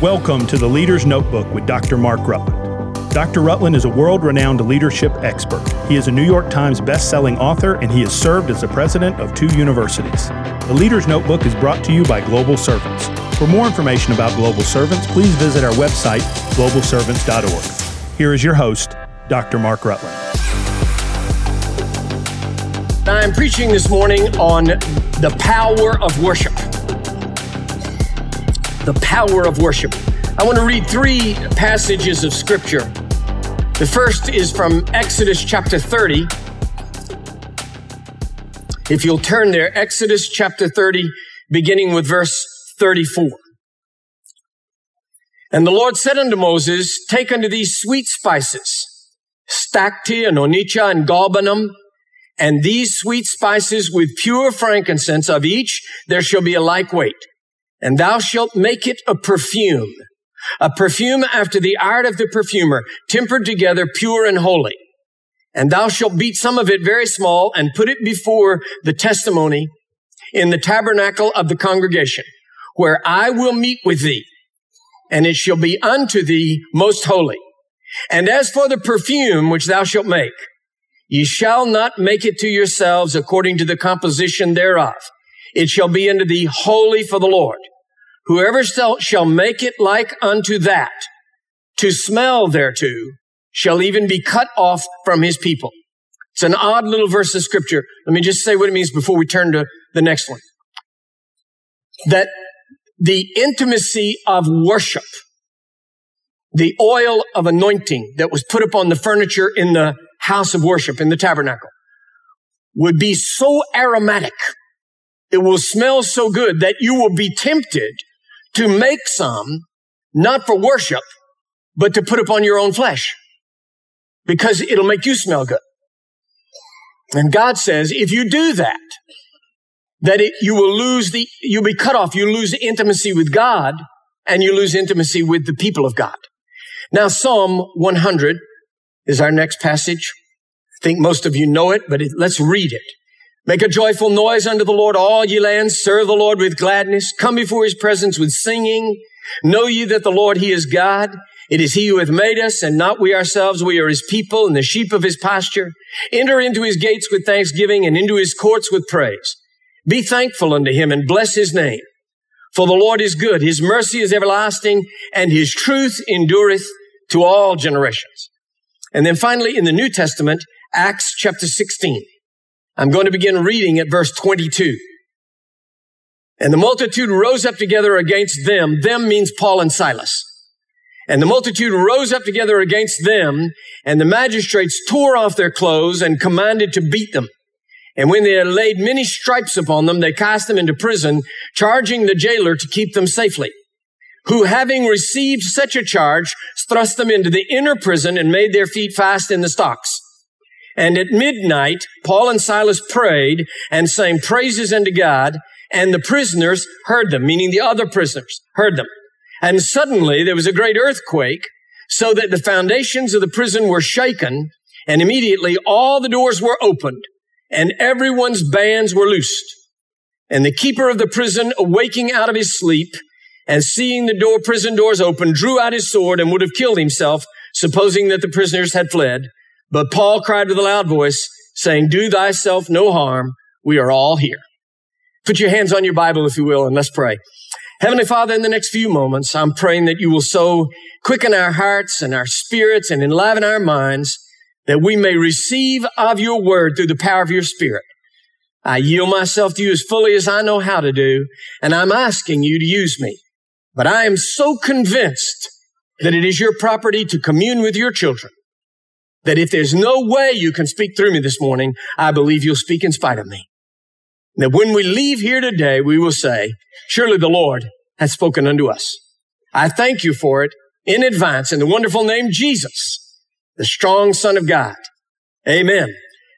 Welcome to the Leader's Notebook with Dr. Mark Rutland. Dr. Rutland is a world renowned leadership expert. He is a New York Times best-selling author and he has served as the president of two universities. The Leader's Notebook is brought to you by Global Servants. For more information about Global Servants, please visit our website, globalservants.org. Here is your host, Dr. Mark Rutland. I'm preaching this morning on the power of worship the power of worship. I want to read three passages of scripture. The first is from Exodus chapter 30. If you'll turn there, Exodus chapter 30, beginning with verse 34. And the Lord said unto Moses, Take unto these sweet spices, stacte and onycha and galbanum, and these sweet spices with pure frankincense of each there shall be a like weight and thou shalt make it a perfume, a perfume after the art of the perfumer, tempered together, pure and holy. And thou shalt beat some of it very small and put it before the testimony in the tabernacle of the congregation, where I will meet with thee, and it shall be unto thee most holy. And as for the perfume which thou shalt make, ye shall not make it to yourselves according to the composition thereof. It shall be unto thee holy for the Lord. Whoever shall make it like unto that, to smell thereto, shall even be cut off from his people. It's an odd little verse of scripture. Let me just say what it means before we turn to the next one. That the intimacy of worship, the oil of anointing that was put upon the furniture in the house of worship, in the tabernacle, would be so aromatic. It will smell so good that you will be tempted to make some, not for worship, but to put upon your own flesh because it'll make you smell good. And God says, if you do that, that it, you will lose the, you'll be cut off. You lose intimacy with God and you lose intimacy with the people of God. Now, Psalm 100 is our next passage. I think most of you know it, but it, let's read it. Make a joyful noise unto the Lord, all ye lands. Serve the Lord with gladness. Come before his presence with singing. Know ye that the Lord, he is God. It is he who hath made us and not we ourselves. We are his people and the sheep of his pasture. Enter into his gates with thanksgiving and into his courts with praise. Be thankful unto him and bless his name. For the Lord is good. His mercy is everlasting and his truth endureth to all generations. And then finally in the New Testament, Acts chapter 16. I'm going to begin reading at verse 22. And the multitude rose up together against them. Them means Paul and Silas. And the multitude rose up together against them, and the magistrates tore off their clothes and commanded to beat them. And when they had laid many stripes upon them, they cast them into prison, charging the jailer to keep them safely. Who having received such a charge, thrust them into the inner prison and made their feet fast in the stocks. And at midnight, Paul and Silas prayed and sang praises unto God, and the prisoners heard them, meaning the other prisoners heard them. And suddenly there was a great earthquake, so that the foundations of the prison were shaken, and immediately all the doors were opened, and everyone's bands were loosed. And the keeper of the prison, awaking out of his sleep, and seeing the door, prison doors open, drew out his sword and would have killed himself, supposing that the prisoners had fled. But Paul cried with a loud voice, saying, Do thyself no harm. We are all here. Put your hands on your Bible, if you will, and let's pray. Heavenly Father, in the next few moments, I'm praying that you will so quicken our hearts and our spirits and enliven our minds that we may receive of your word through the power of your spirit. I yield myself to you as fully as I know how to do, and I'm asking you to use me. But I am so convinced that it is your property to commune with your children that if there's no way you can speak through me this morning, I believe you'll speak in spite of me. That when we leave here today, we will say, surely the Lord has spoken unto us. I thank you for it in advance in the wonderful name Jesus, the strong son of God. Amen.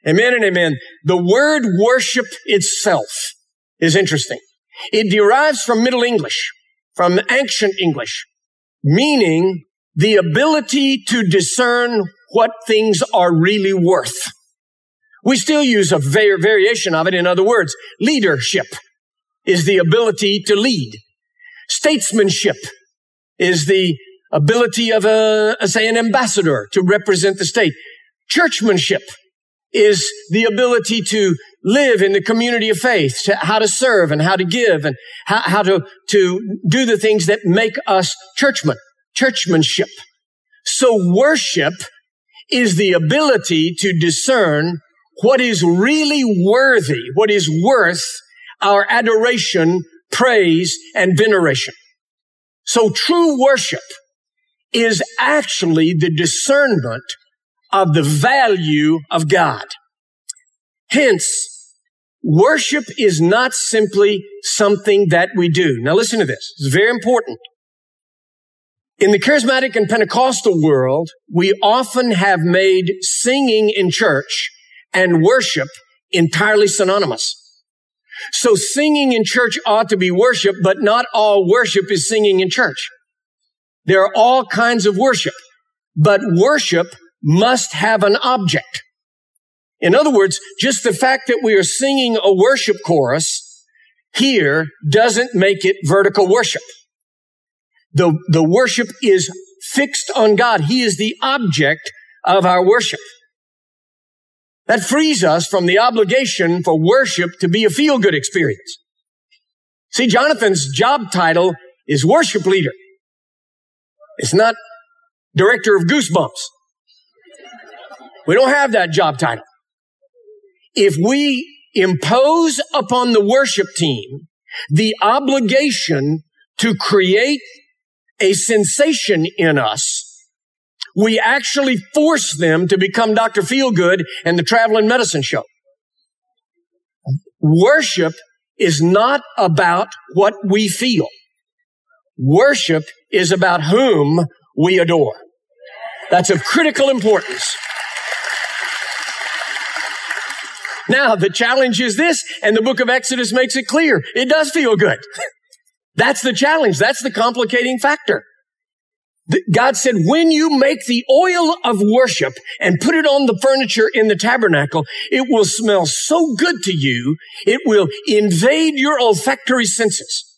Amen and amen. The word worship itself is interesting. It derives from Middle English, from ancient English, meaning the ability to discern what things are really worth. We still use a variation of it. In other words, leadership is the ability to lead. Statesmanship is the ability of a, a, say, an ambassador to represent the state. Churchmanship is the ability to live in the community of faith, to how to serve and how to give and how, how to, to do the things that make us churchmen, churchmanship. So worship is the ability to discern what is really worthy, what is worth our adoration, praise, and veneration. So true worship is actually the discernment of the value of God. Hence, worship is not simply something that we do. Now listen to this. It's very important. In the charismatic and Pentecostal world, we often have made singing in church and worship entirely synonymous. So singing in church ought to be worship, but not all worship is singing in church. There are all kinds of worship, but worship must have an object. In other words, just the fact that we are singing a worship chorus here doesn't make it vertical worship. The, the worship is fixed on God. He is the object of our worship. That frees us from the obligation for worship to be a feel good experience. See, Jonathan's job title is worship leader. It's not director of goosebumps. We don't have that job title. If we impose upon the worship team the obligation to create a sensation in us, we actually force them to become Dr. Feelgood and the traveling medicine show. Worship is not about what we feel. Worship is about whom we adore. That's of critical importance. Now, the challenge is this, and the book of Exodus makes it clear. It does feel good. That's the challenge. That's the complicating factor. God said, when you make the oil of worship and put it on the furniture in the tabernacle, it will smell so good to you, it will invade your olfactory senses.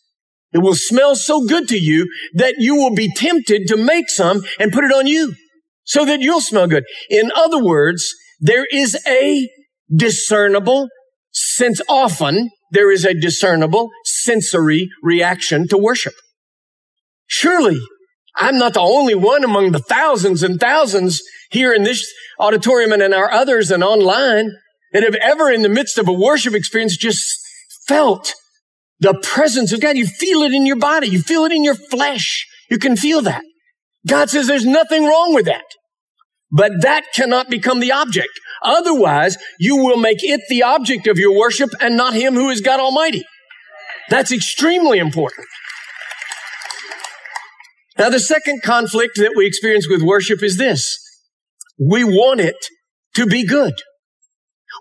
It will smell so good to you that you will be tempted to make some and put it on you so that you'll smell good. In other words, there is a discernible sense often there is a discernible sensory reaction to worship. Surely I'm not the only one among the thousands and thousands here in this auditorium and in our others and online that have ever in the midst of a worship experience just felt the presence of God. You feel it in your body. You feel it in your flesh. You can feel that. God says there's nothing wrong with that. But that cannot become the object. Otherwise, you will make it the object of your worship and not Him who is God Almighty. That's extremely important. Now, the second conflict that we experience with worship is this. We want it to be good.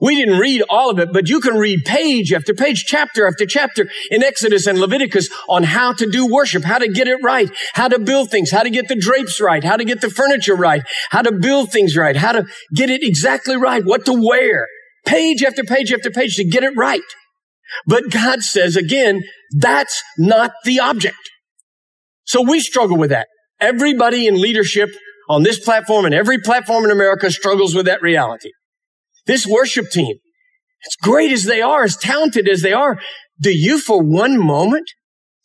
We didn't read all of it, but you can read page after page, chapter after chapter in Exodus and Leviticus on how to do worship, how to get it right, how to build things, how to get the drapes right, how to get the furniture right, how to build things right, how to get it exactly right, what to wear. Page after page after page to get it right. But God says again, that's not the object. So we struggle with that. Everybody in leadership on this platform and every platform in America struggles with that reality. This worship team, as great as they are, as talented as they are, do you for one moment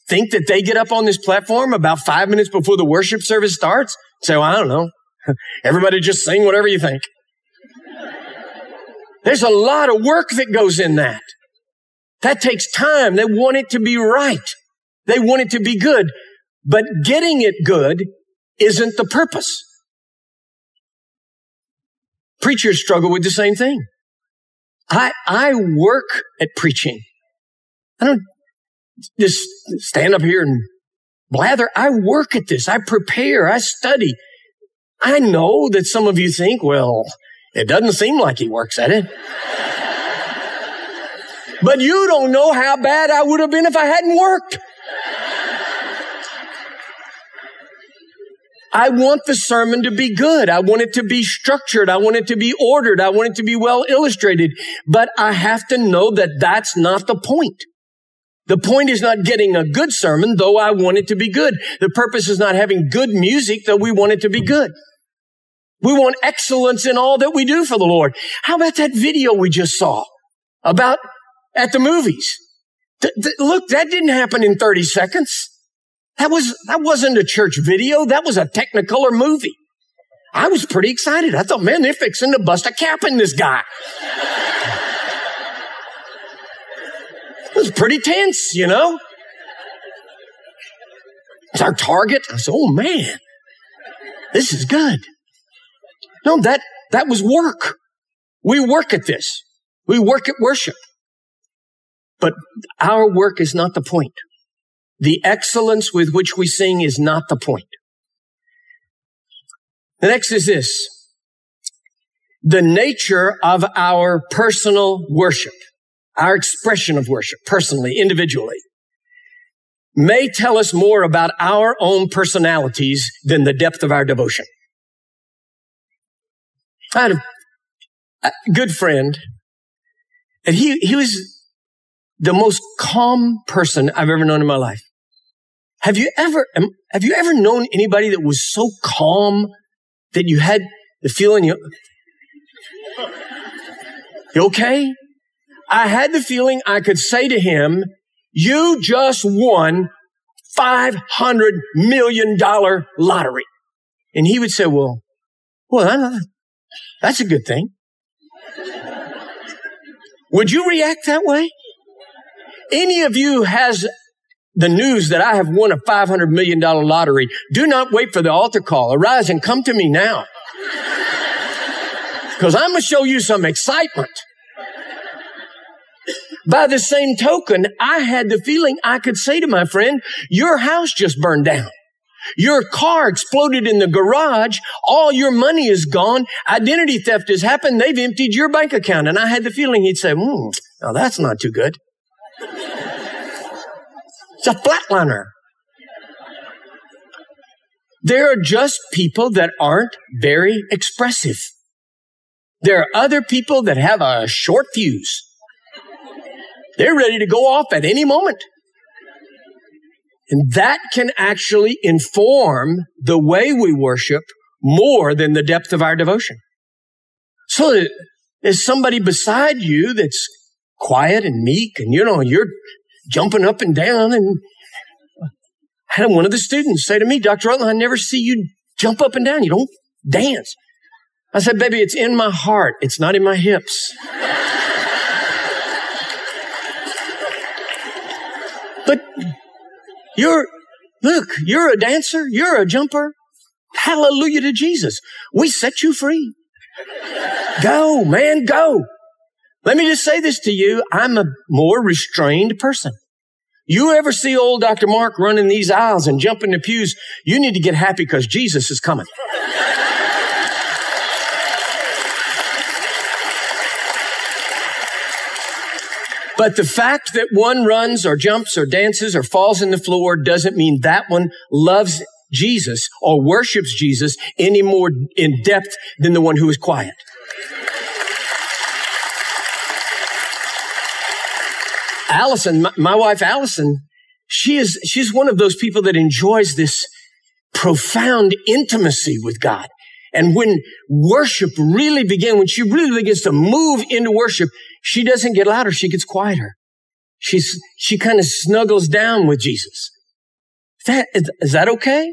think that they get up on this platform about five minutes before the worship service starts? Say, well, I don't know. Everybody just sing whatever you think. There's a lot of work that goes in that. That takes time. They want it to be right. They want it to be good. But getting it good isn't the purpose. Preachers struggle with the same thing. I, I work at preaching. I don't just stand up here and blather. I work at this. I prepare. I study. I know that some of you think, well, it doesn't seem like he works at it. but you don't know how bad I would have been if I hadn't worked. I want the sermon to be good. I want it to be structured. I want it to be ordered. I want it to be well illustrated. But I have to know that that's not the point. The point is not getting a good sermon, though I want it to be good. The purpose is not having good music, though we want it to be good. We want excellence in all that we do for the Lord. How about that video we just saw about at the movies? Th- th- look, that didn't happen in 30 seconds. That was, that wasn't a church video. That was a Technicolor movie. I was pretty excited. I thought, man, they're fixing to bust a cap in this guy. it was pretty tense, you know? It's our target. I said, oh man, this is good. No, that, that was work. We work at this. We work at worship. But our work is not the point. The excellence with which we sing is not the point. The next is this. The nature of our personal worship, our expression of worship, personally, individually, may tell us more about our own personalities than the depth of our devotion. I had a, a good friend, and he, he was the most calm person I've ever known in my life. Have you ever, have you ever known anybody that was so calm that you had the feeling you, you okay? I had the feeling I could say to him, you just won $500 million lottery. And he would say, well, well, that's a good thing. Would you react that way? Any of you has the news that I have won a $500 million lottery, do not wait for the altar call. Arise and come to me now. Because I'm going to show you some excitement. By the same token, I had the feeling I could say to my friend, your house just burned down. Your car exploded in the garage. All your money is gone. Identity theft has happened. They've emptied your bank account. And I had the feeling he'd say, hmm, now that's not too good. It's a flatliner. There are just people that aren't very expressive. There are other people that have a short fuse. They're ready to go off at any moment. And that can actually inform the way we worship more than the depth of our devotion. So there's somebody beside you that's quiet and meek and you know, you're jumping up and down. And I had one of the students say to me, Dr. Rutland, I never see you jump up and down. You don't dance. I said, baby, it's in my heart. It's not in my hips. but you're, look, you're a dancer. You're a jumper. Hallelujah to Jesus. We set you free. Go, man, go. Let me just say this to you. I'm a more restrained person. You ever see old Dr. Mark running these aisles and jumping the pews? You need to get happy because Jesus is coming. But the fact that one runs or jumps or dances or falls in the floor doesn't mean that one loves Jesus or worships Jesus any more in depth than the one who is quiet. Allison, my, my wife Allison, she is, she's one of those people that enjoys this profound intimacy with God. And when worship really begins, when she really begins to move into worship, she doesn't get louder. She gets quieter. She's, she kind of snuggles down with Jesus. That, is that okay?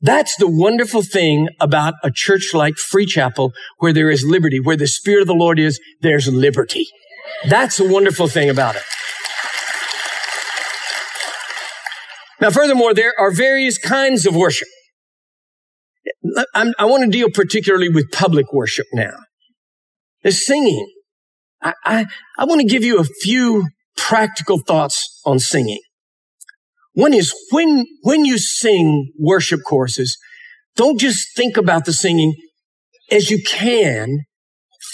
That's the wonderful thing about a church like Free Chapel where there is liberty, where the Spirit of the Lord is, there's liberty. That's the wonderful thing about it. Now, furthermore, there are various kinds of worship. I'm, i want to deal particularly with public worship now. The singing. I, I, I want to give you a few practical thoughts on singing. One is when, when you sing worship courses, don't just think about the singing as you can.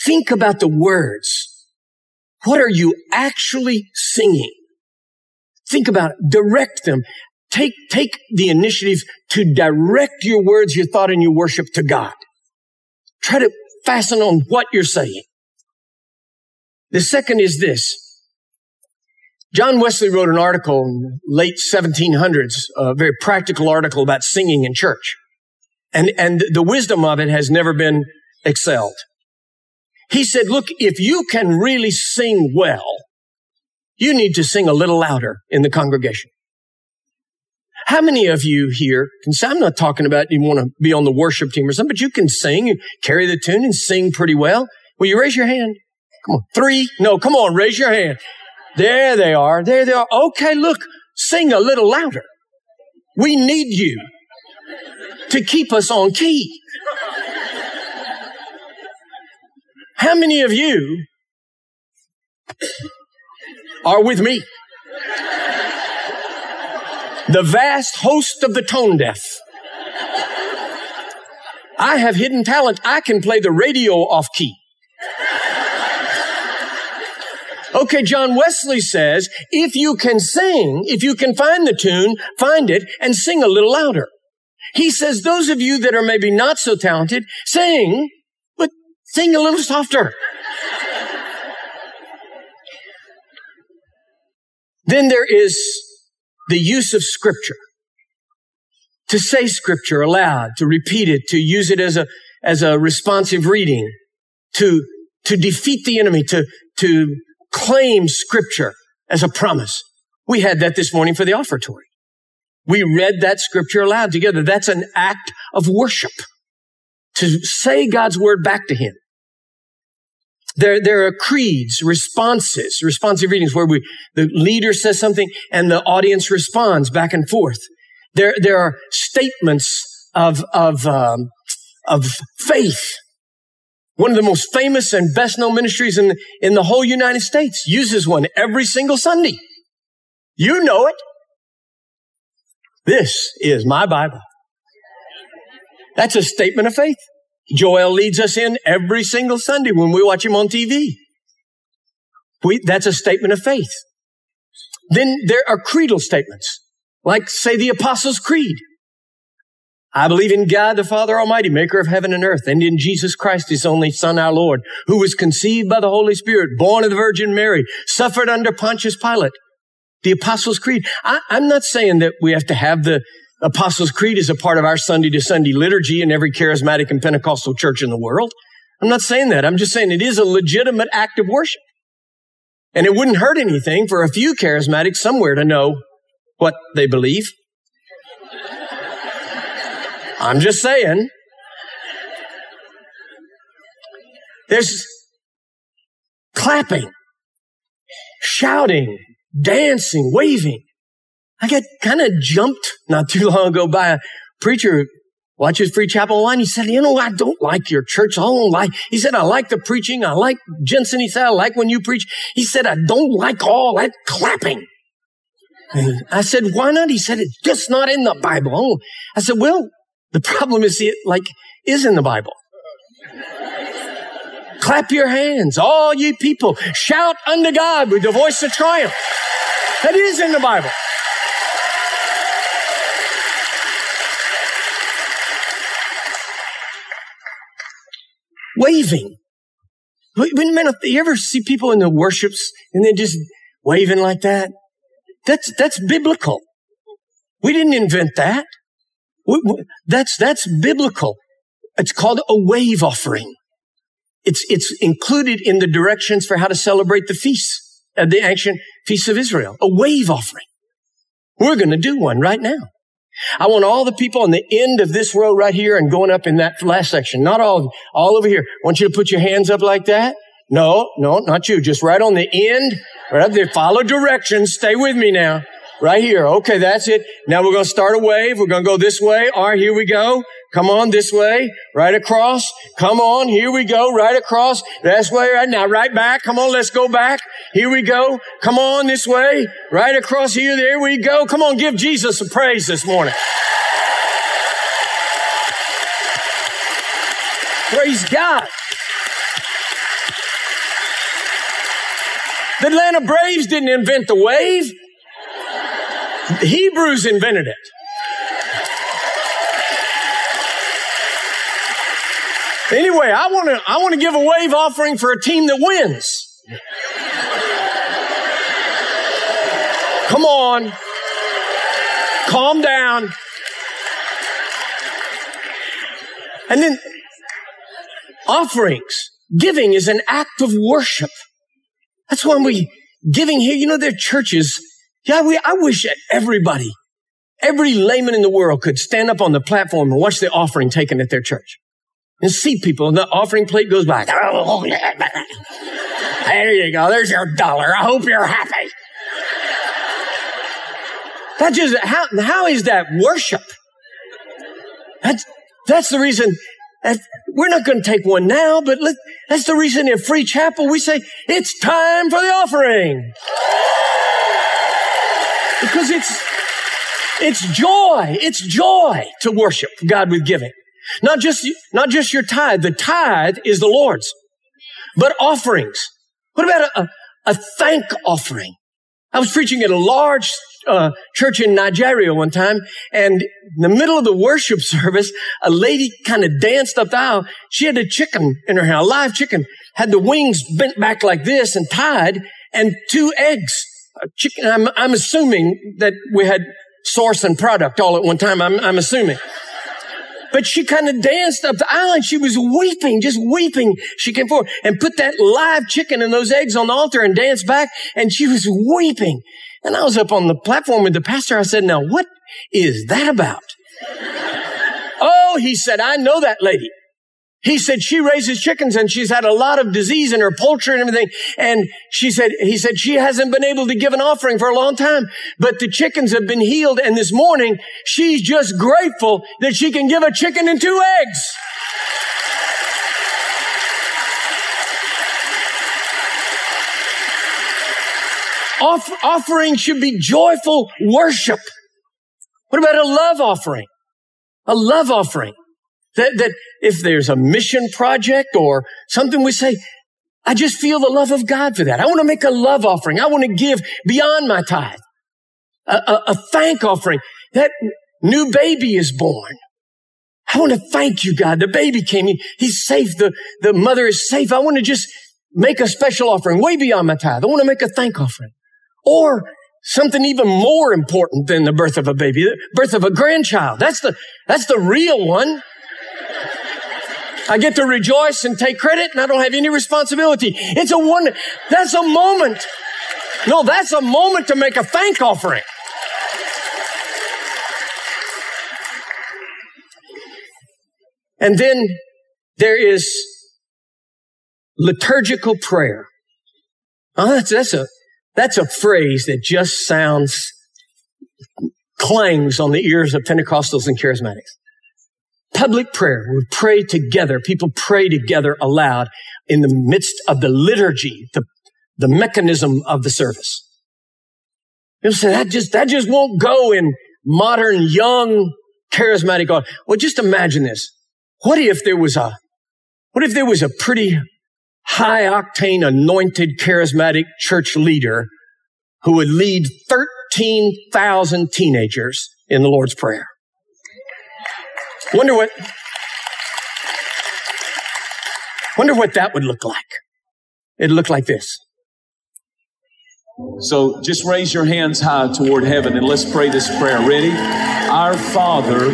Think about the words. What are you actually singing? Think about it. Direct them. Take, take the initiative to direct your words, your thought, and your worship to God. Try to fasten on what you're saying. The second is this. John Wesley wrote an article in late 1700s, a very practical article about singing in church. And, and the wisdom of it has never been excelled. He said, look, if you can really sing well, you need to sing a little louder in the congregation. How many of you here can say, I'm not talking about you want to be on the worship team or something, but you can sing, you carry the tune and sing pretty well. Will you raise your hand? Come on. Three? No, come on, raise your hand. There they are. There they are. Okay, look, sing a little louder. We need you to keep us on key. How many of you are with me? The vast host of the tone deaf. I have hidden talent. I can play the radio off key. Okay, John Wesley says, if you can sing, if you can find the tune, find it and sing a little louder. He says, those of you that are maybe not so talented, sing, sing a little softer. then there is the use of scripture. To say scripture aloud, to repeat it, to use it as a, as a responsive reading, to, to defeat the enemy, to, to claim scripture as a promise. We had that this morning for the offertory. We read that scripture aloud together. That's an act of worship to say God's word back to him. There, there are creeds, responses, responsive readings where we, the leader says something and the audience responds back and forth. There, there are statements of, of, um, of faith one of the most famous and best known ministries in, in the whole United States uses one every single Sunday. You know it. This is my Bible. That's a statement of faith. Joel leads us in every single Sunday when we watch him on TV. We, that's a statement of faith. Then there are creedal statements, like say the Apostles' Creed. I believe in God, the Father Almighty, maker of heaven and earth, and in Jesus Christ, his only son, our Lord, who was conceived by the Holy Spirit, born of the Virgin Mary, suffered under Pontius Pilate. The Apostles' Creed. I, I'm not saying that we have to have the Apostles' Creed is a part of our Sunday to Sunday liturgy in every charismatic and Pentecostal church in the world. I'm not saying that. I'm just saying it is a legitimate act of worship. And it wouldn't hurt anything for a few charismatics somewhere to know what they believe. I'm just saying. There's clapping, shouting, dancing, waving. I got kind of jumped not too long ago by a preacher watches Free Chapel Online. He said, you know, I don't like your church. I don't like, he said, I like the preaching. I like Jentezen. He said, I like when you preach. He said, I don't like all that clapping. And I said, why not? He said, it's just not in the Bible. Oh. I said, well, the problem is it like is in the Bible. Clap your hands, all ye people. Shout unto God with the voice of triumph. That is in the Bible. Waving. You ever see people in the worships and they're just waving like that? That's, that's biblical. We didn't invent that. That's, that's biblical. It's called a wave offering. It's, it's included in the directions for how to celebrate the feasts, uh, the ancient feasts of Israel. A wave offering. We're going to do one right now. I want all the people on the end of this row right here and going up in that last section. Not all, all over here. I want you to put your hands up like that. No, no, not you. Just right on the end, right up there. Follow directions. Stay with me now. Right here. Okay, that's it. Now we're going to start a wave. We're going to go this way. All right, here we go. Come on this way. Right across. Come on. Here we go. Right across. That's way. Right now. Right back. Come on. Let's go back. Here we go. Come on this way. Right across here. There we go. Come on. Give Jesus some praise this morning. Praise God. The Atlanta Braves didn't invent the wave. The Hebrews invented it. Anyway, I want to I want to give a wave offering for a team that wins. Come on. Calm down. And then offerings. Giving is an act of worship. That's when we giving here. You know, there are churches. Yeah, we, I wish that everybody, every layman in the world could stand up on the platform and watch the offering taken at their church and see people and the offering plate goes by. There you go. There's your dollar. I hope you're happy. That just, how, how is that worship? That's, that's the reason That, we're not going to take one now, but let, that's the reason in Free Chapel we say it's time for the offering. Because it's, it's joy. It's joy to worship God with giving. Not just, not just your tithe. The tithe is the Lord's, but offerings. What about a, a, thank offering? I was preaching at a large uh, church in Nigeria one time, and in the middle of the worship service, a lady kind of danced up the aisle. She had a chicken in her hand, a live chicken, had the wings bent back like this and tied, and two eggs. A chicken. I'm, I'm assuming that we had source and product all at one time. I'm, I'm assuming. But she kind of danced up the aisle she was weeping, just weeping. She came forward and put that live chicken and those eggs on the altar and danced back and she was weeping. And I was up on the platform with the pastor. I said, now what is that about? oh, he said, I know that lady. He said she raises chickens and she's had a lot of disease in her poultry and everything. And she said, he said she hasn't been able to give an offering for a long time, but the chickens have been healed. And this morning she's just grateful that she can give a chicken and two eggs. Off- offering should be joyful worship. What about a love offering? A love offering. That, that if there's a mission project or something we say, I just feel the love of God for that. I want to make a love offering. I want to give beyond my tithe. A, a, a thank offering. That new baby is born. I want to thank you, God. The baby came. He, he's safe. The, the mother is safe. I want to just make a special offering way beyond my tithe. I want to make a thank offering. Or something even more important than the birth of a baby, the birth of a grandchild. That's the, that's the real one. I get to rejoice and take credit and I don't have any responsibility. It's a one, that's a moment. No, that's a moment to make a thank offering. And then there is liturgical prayer. Oh, that's, that's a, that's a phrase that just sounds, clangs on the ears of Pentecostals and charismatics. Public prayer. We pray together. People pray together aloud in the midst of the liturgy, the, the mechanism of the service. People say that just, that just won't go in modern, young, charismatic. God. Well, just imagine this. What if there was a, what if there was a pretty high octane, anointed, charismatic church leader who would lead 13,000 teenagers in the Lord's Prayer. Wonder what, wonder what that would look like. It'd look like this. So just raise your hands high toward heaven and let's pray this prayer. Ready? Our Father,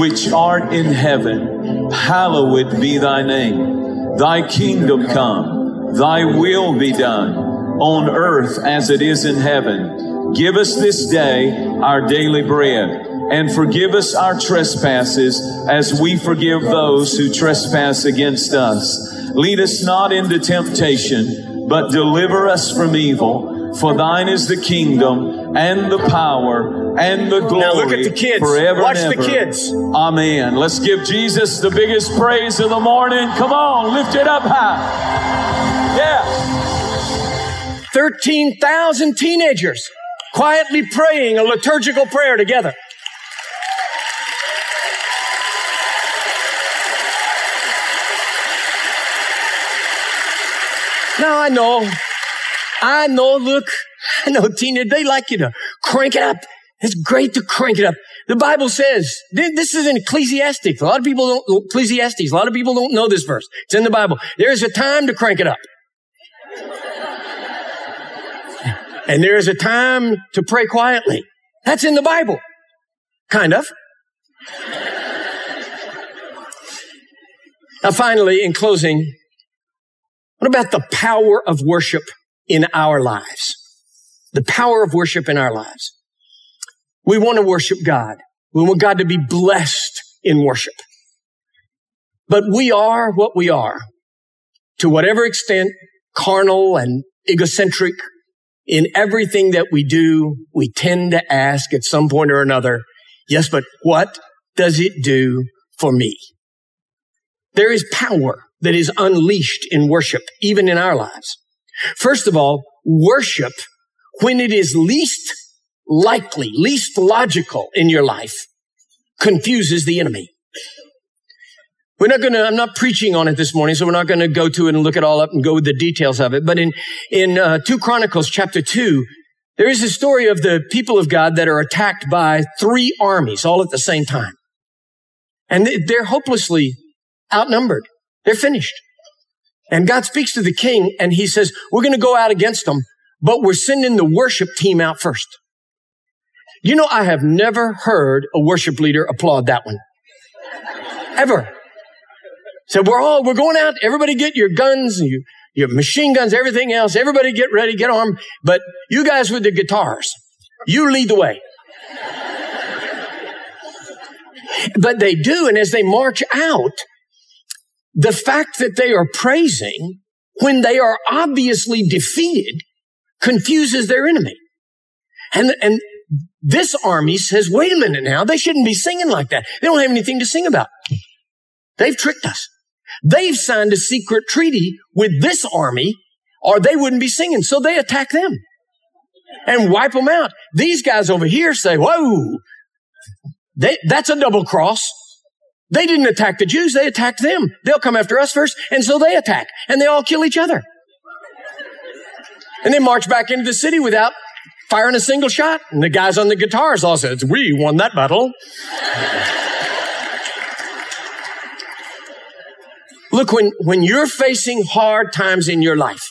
which art in heaven, hallowed be thy name. Thy kingdom come, thy will be done on earth as it is in heaven. Give us this day our daily bread and forgive us our trespasses as we forgive those who trespass against us. Lead us not into temptation, but deliver us from evil. For thine is the kingdom and the power and the glory. Now look at the kids. Forever Watch and the kids. Amen. Let's give Jesus the biggest praise of the morning. Come on, lift it up high. Yeah. 13,000 teenagers quietly praying a liturgical prayer together. Now I know, I know, look, I know Tina, they like you to crank it up. It's great to crank it up. The Bible says, this is in Ecclesiastes. A lot of people don't, Ecclesiastes, a lot of people don't know this verse. It's in the Bible. There is a time to crank it up. And there is a time to pray quietly. That's in the Bible. Kind of. now, finally, in closing, what about the power of worship in our lives? The power of worship in our lives. We want to worship God. We want God to be blessed in worship. But we are what we are to whatever extent carnal and egocentric in everything that we do, we tend to ask at some point or another, yes, but what does it do for me? There is power that is unleashed in worship, even in our lives. First of all, worship, when it is least likely, least logical in your life, confuses the enemy. We're not going to, I'm not preaching on it this morning, so we're not going to go to it and look it all up and go with the details of it. But in, in uh, 2 Chronicles chapter 2, there is a story of the people of God that are attacked by three armies all at the same time. And they're hopelessly outnumbered. They're finished. And God speaks to the king and he says, we're going to go out against them, but we're sending the worship team out first. You know, I have never heard a worship leader applaud that one. Ever. So we're all, we're going out. Everybody get your guns, your, your machine guns, everything else. Everybody get ready, get armed. But you guys with the guitars, you lead the way. but they do. And as they march out, the fact that they are praising when they are obviously defeated confuses their enemy. And, and this army says, wait a minute now, they shouldn't be singing like that. They don't have anything to sing about. They've tricked us. They've signed a secret treaty with this army or they wouldn't be singing. So they attack them and wipe them out. These guys over here say, whoa, they, that's a double cross. They didn't attack the Jews. They attacked them. They'll come after us first. And so they attack and they all kill each other. And they march back into the city without firing a single shot. And the guys on the guitars all said, we won that battle. Look, when, when you're facing hard times in your life,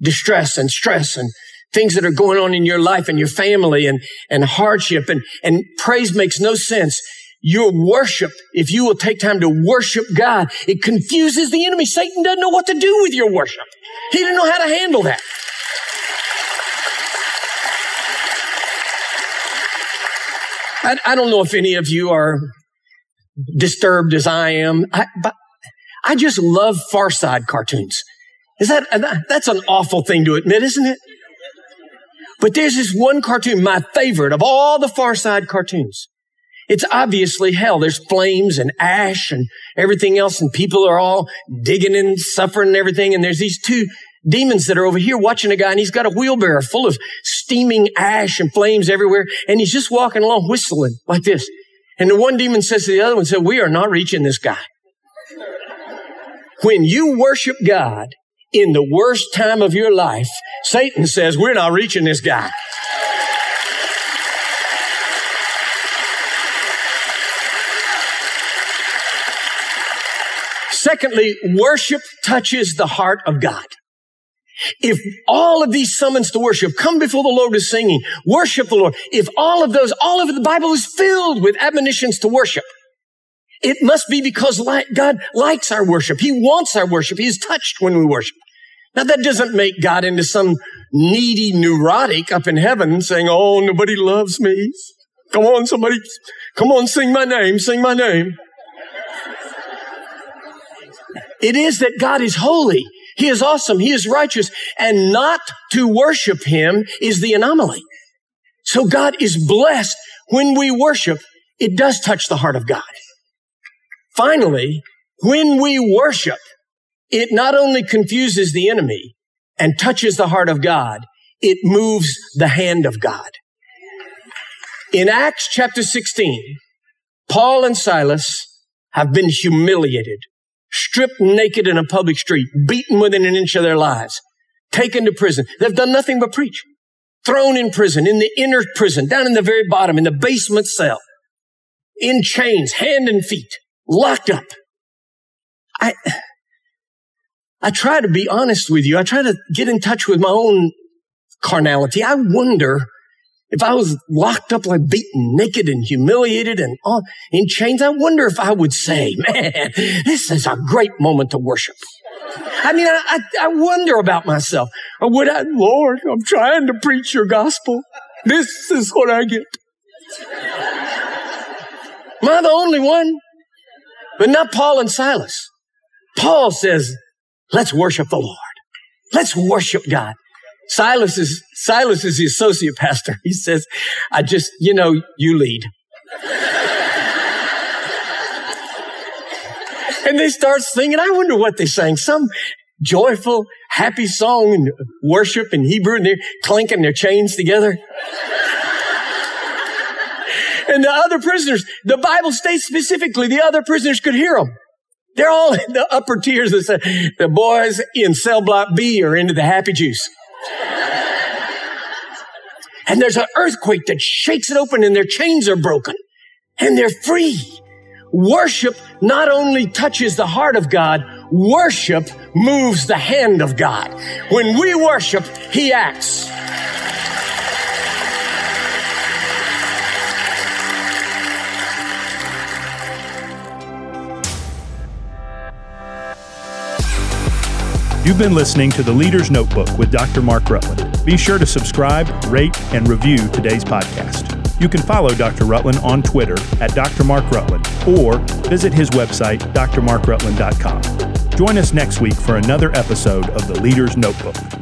distress and stress and things that are going on in your life and your family and, and hardship and, and praise makes no sense. Your worship, if you will take time to worship God, it confuses the enemy. Satan doesn't know what to do with your worship. He didn't know how to handle that. I, I don't know if any of you are disturbed as I am, I, but I just love Far Side cartoons. Is that, that's an awful thing to admit, isn't it? But there's this one cartoon, my favorite of all the Far Side cartoons. It's obviously hell. There's flames and ash and everything else, and people are all digging and suffering and everything. And there's these two demons that are over here watching a guy, and he's got a wheelbarrow full of steaming ash and flames everywhere, and he's just walking along whistling like this. And the one demon says to the other one, said, We are not reaching this guy. When you worship God in the worst time of your life, Satan says, we're not reaching this guy. Secondly, worship touches the heart of God. If all of these summons to worship, come before the Lord with singing, worship the Lord. If all of those, all of the Bible is filled with admonitions to worship. It must be because God likes our worship. He wants our worship. He is touched when we worship. Now that doesn't make God into some needy neurotic up in heaven saying, Oh, nobody loves me. Come on, somebody, come on, sing my name, sing my name. It is that God is holy. He is awesome. He is righteous. And not to worship Him is the anomaly. So God is blessed when we worship. It does touch the heart of God. Finally, when we worship, it not only confuses the enemy and touches the heart of God, it moves the hand of God. In Acts chapter 16, Paul and Silas have been humiliated, stripped naked in a public street, beaten within an inch of their lives, taken to prison. They've done nothing but preach. Thrown in prison, in the inner prison, down in the very bottom, in the basement cell, in chains, hand and feet locked up. I, I try to be honest with you. I try to get in touch with my own carnality. I wonder if I was locked up like beaten, naked and humiliated and on, in chains, I wonder if I would say, man, this is a great moment to worship. I mean, I, I, I wonder about myself. Or would I, Lord, I'm trying to preach your gospel. This is what I get. Am I the only one? But not Paul and Silas. Paul says, let's worship the Lord. Let's worship God. Silas is, Silas is the associate pastor. He says, I just, you know, you lead. and they start singing. I wonder what they sang. Some joyful, happy song and worship in Hebrew and they're clinking their chains together. and the other prisoners, the Bible states specifically, the other prisoners could hear them. They're all in the upper tiers the boys in cell block B are into the happy juice. And there's an earthquake that shakes it open and their chains are broken and they're free. Worship not only touches the heart of God, worship moves the hand of God. When we worship, He acts. You've been listening to The Leader's Notebook with Dr. Mark Rutland. Be sure to subscribe, rate, and review today's podcast. You can follow Dr. Rutland on Twitter at Dr. Mark Rutland or visit his website, drmarkrutland.com. Join us next week for another episode of The Leader's Notebook.